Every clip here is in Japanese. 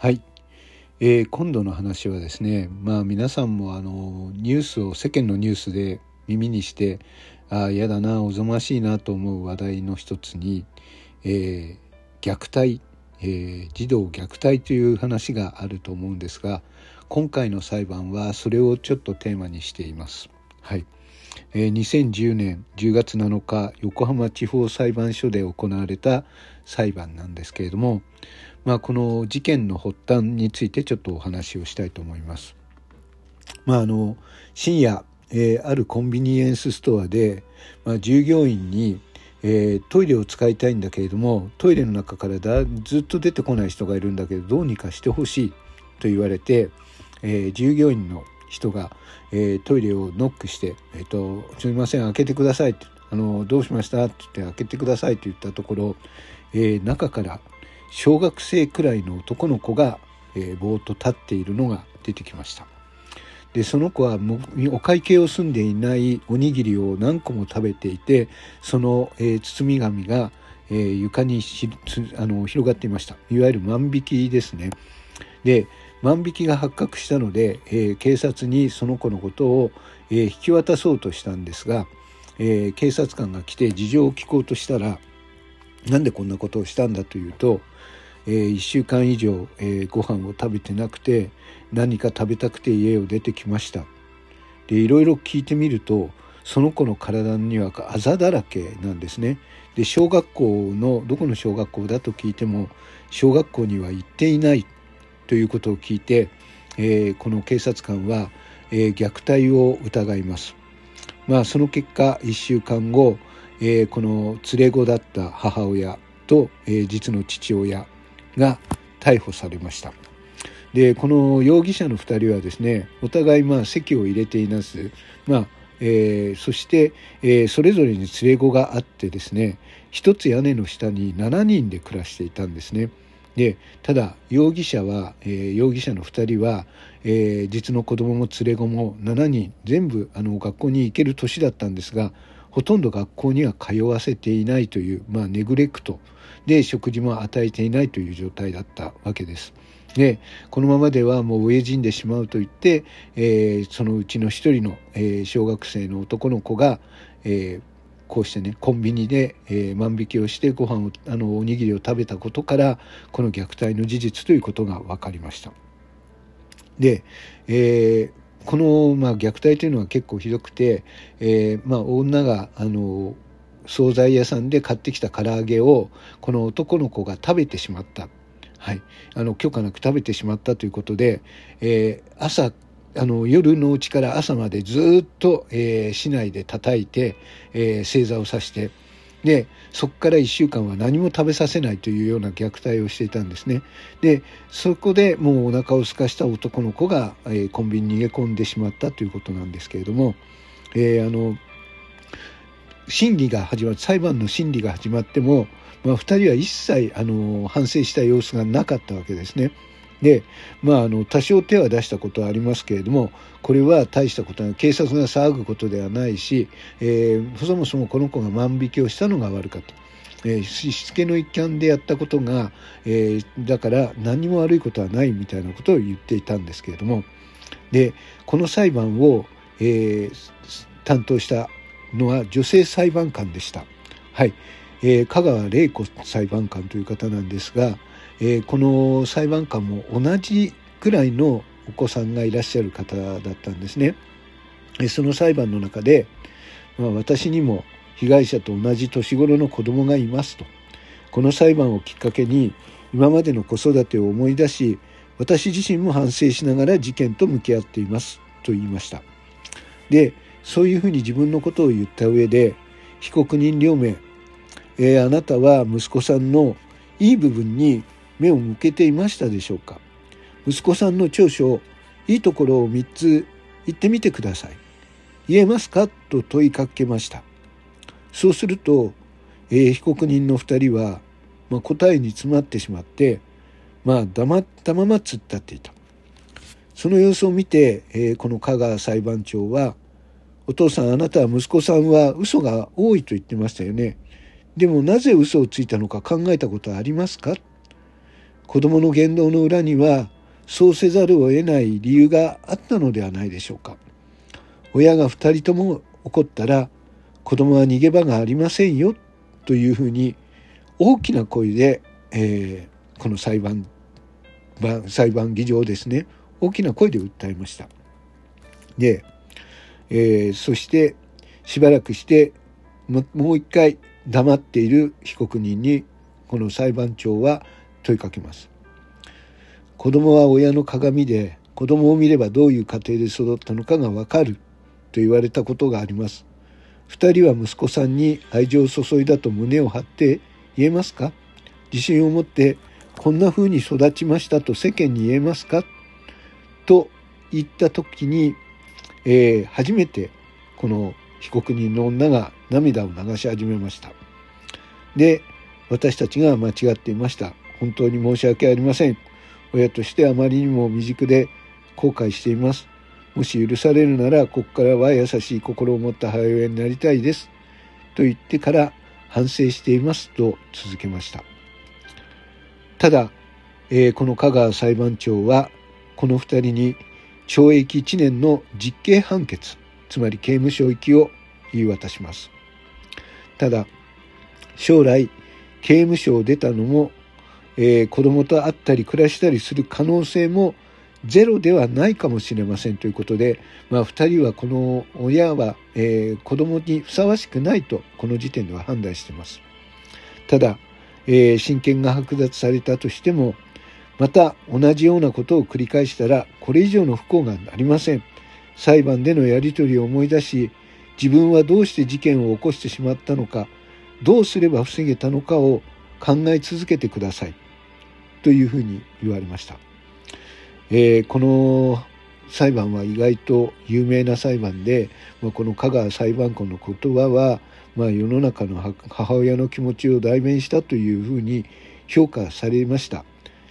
はい、えー、今度の話はですねまあ皆さんもあのニュースを世間のニュースで耳にしてああ嫌だなおぞましいなと思う話題の一つに、えー、虐待、えー、児童虐待という話があると思うんですが今回の裁判はそれをちょっとテーマにしています。はいえー、2010年10月7日横浜地方裁判所で行われた裁判なんですけれどもまあ、この事件の発端についてちょっとお話をしたいと思います。まあ、あの深夜、えー、あるコンビニエンスストアで、まあ、従業員に、えー、トイレを使いたいんだけれどもトイレの中からだずっと出てこない人がいるんだけどどうにかしてほしいと言われて、えー、従業員の人が、えー、トイレをノックして「えーと、すみません開けてください」ってあの「どうしました?」って言って「開けてください」と言ったところ、えー、中から「小学生くらいの男の子が、えー、ぼーっと立っているのが出てきましたでその子はお会計を済んでいないおにぎりを何個も食べていてその、えー、包み紙が、えー、床にあの広がっていましたいわゆる万引きですねで万引きが発覚したので、えー、警察にその子のことを、えー、引き渡そうとしたんですが、えー、警察官が来て事情を聞こうとしたらなんでこんなことをしたんだというとえー、1週間以上、えー、ご飯を食べてなくて何か食べたくて家を出てきました。でいろいろ聞いてみるとその子の体にはあざだらけなんですね。で小学校のどこの小学校だと聞いても小学校には行っていないということを聞いて、えー、この警察官は、えー、虐待を疑いますまあその結果1週間後、えー、この連れ子だった母親と、えー、実の父親が逮捕されました。でこの容疑者の2人はですねお互いまあ籍を入れています、まあえー、そして、え、それぞれに連れ子があってですね一つ屋根の下に7人で暮らしていたんですね。でただ容疑者は、えー、容疑者の2人は、えー、実の子供も連れ子も7人全部あの学校に行ける年だったんですがほとんど学校には通わせていないという、まあ、ネグレクトで食事も与えていないという状態だったわけです。でこのままではもう飢え死んでしまうと言って、えー、そのうちの一人の、えー、小学生の男の子が、えー、こうしてねコンビニで、え万引きをしてご飯をあのおにぎりを食べたことからこの虐待の事実ということが分かりました。で、えこの、まあ、虐待というのは結構ひどくて、えまあ、女があの惣菜屋さんで買ってきた唐揚げをこの男の子が食べてしまった、はい、あの許可なく食べてしまったということで、えー、朝あの夜のうちから朝までずっと、えー、市内で叩いて、えー、正座をさしてでそこから1週間は何も食べさせないというような虐待をしていたんですねでそこでもうお腹を空かした男の子が、えー、コンビニに逃げ込んでしまったということなんですけれども、えー、あの審理が始まる裁判の審理が始まっても、まあ、2人は一切あの反省した様子がなかったわけですね。で、まあ、あの多少手は出したことはありますけれどもこれは大したことは警察が騒ぐことではないし、えー、そもそもこの子が万引きをしたのが悪かった。えー、しつけの一環でやったことが、えー、だから何も悪いことはないみたいなことを言っていたんですけれどもでこの裁判を、えー、担当したのは女性裁判官でした。はい、えー、香川玲子裁判官という方なんですが、えー、この裁判官も同じくらいのお子さんがいらっしゃる方だったんですね。その裁判の中で、まあ、私にも被害者と同じ年頃の子供がいますと。この裁判をきっかけに今までの子育てを思い出し私自身も反省しながら事件と向き合っていますと言いました。でそういうふうに自分のことを言った上で被告人両名、えー、あなたは息子さんのいい部分に目を向けていましたでしょうか？息子さんの長所いいところを3つ言ってみてください。言えますか？と問いかけました。そうすると、えー、被告人の2人は、まあ、答えに詰まってしまってまあ黙ったまま突っ立っていた。その様子を見て、えー、この香川裁判長はお父さんあなたは息子さんは嘘が多いと言ってましたよね。でもなぜ嘘をついたのか考えたことはありますか？子供の言動の裏にはそうせざるを得ない理由があったのではないでしょうか。親が2人とも怒ったら子供は逃げ場がありませんよというふうに大きな声で、えー、この裁判裁判議場ですね大きな声で訴えました。で、えー、そしてしばらくしてもう一回黙っている被告人にこの裁判長は問いかけます子供は親の鏡で子供を見ればどういう家庭で育ったのかがわかると言われたことがあります二人は息子さんに愛情を注いだと胸を張って言えますか？自信を持ってこんな風に育ちましたと世間に言えますか？と言った時に、えー、初めてこの被告人の女が涙を流し始めました。で、私たちが間違っていました。本当に申し訳ありません。親としてあまりにも未熟で後悔しています。もし許されるなら、ここからは優しい心を持った母親になりたいです。と言ってから反省していますと続けました。ただ、えー、この香川裁判長は、この二人に懲役1年の実刑判決、つまり刑務所行きを言い渡します。ただ、将来、刑務所を出たのも、えー、子供と会ったり暮らしたりする可能性もゼロではないかもしれませんということで、まあ、2人はこの親は、えー、子供にふさわしくないとこの時点では判断しています。ただ、えー、親権が剥奪されたとしてもまた同じようなことを繰り返したらこれ以上の不幸がありません。裁判でのやり取りを思い出し自分はどうして事件を起こしてしまったのかどうすれば防げたのかを考え続けてくださいというふうに言われました。えー、この裁判は意外と有名な裁判で、まあ、この香川裁判官の言葉は、まあ、世の中の母親の気持ちを代弁したというふうに評価されました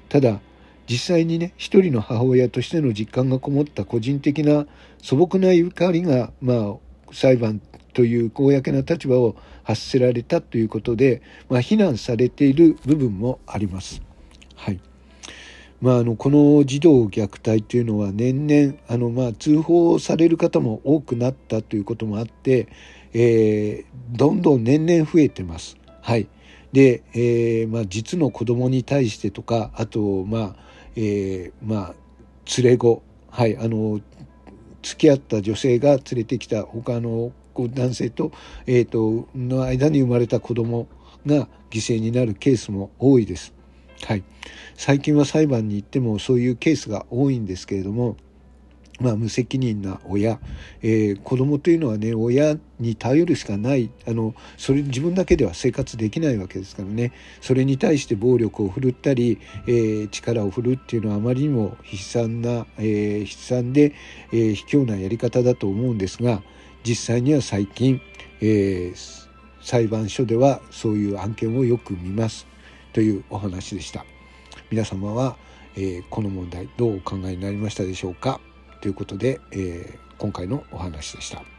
ただ実際にね一人の母親としての実感がこもった個人的な素朴な怒りが、まあ、裁判という公な立場を発せられたということで、まあ、非難されている部分もあります。はいまあ、あのこの児童虐待というのは年々あの、まあ、通報される方も多くなったということもあって、えー、どんどん年々増えてます。はいで、えーまあ、実の子供に対してとかあと、まあえーまあ、連れ子、はい、あの付き合った女性が連れてきた他の男性と,、えーとの間に生まれた子供が犠牲になるケースも多いです。はい、最近は裁判に行ってもそういうケースが多いんですけれども、まあ、無責任な親、えー、子供というのはね親に頼るしかない。あのそれ自分だけでは生活できないわけですからね。それに対して暴力を振るったり、えー、力を振るっていうのはあまりにも悲惨な、えー、悲惨で、えー、卑怯なやり方だと思うんですが実際には最近、えー、裁判所ではそういう案件をよく見ます。というお話でした皆様は、えー、この問題どうお考えになりましたでしょうか？ということで、えー、今回のお話でした。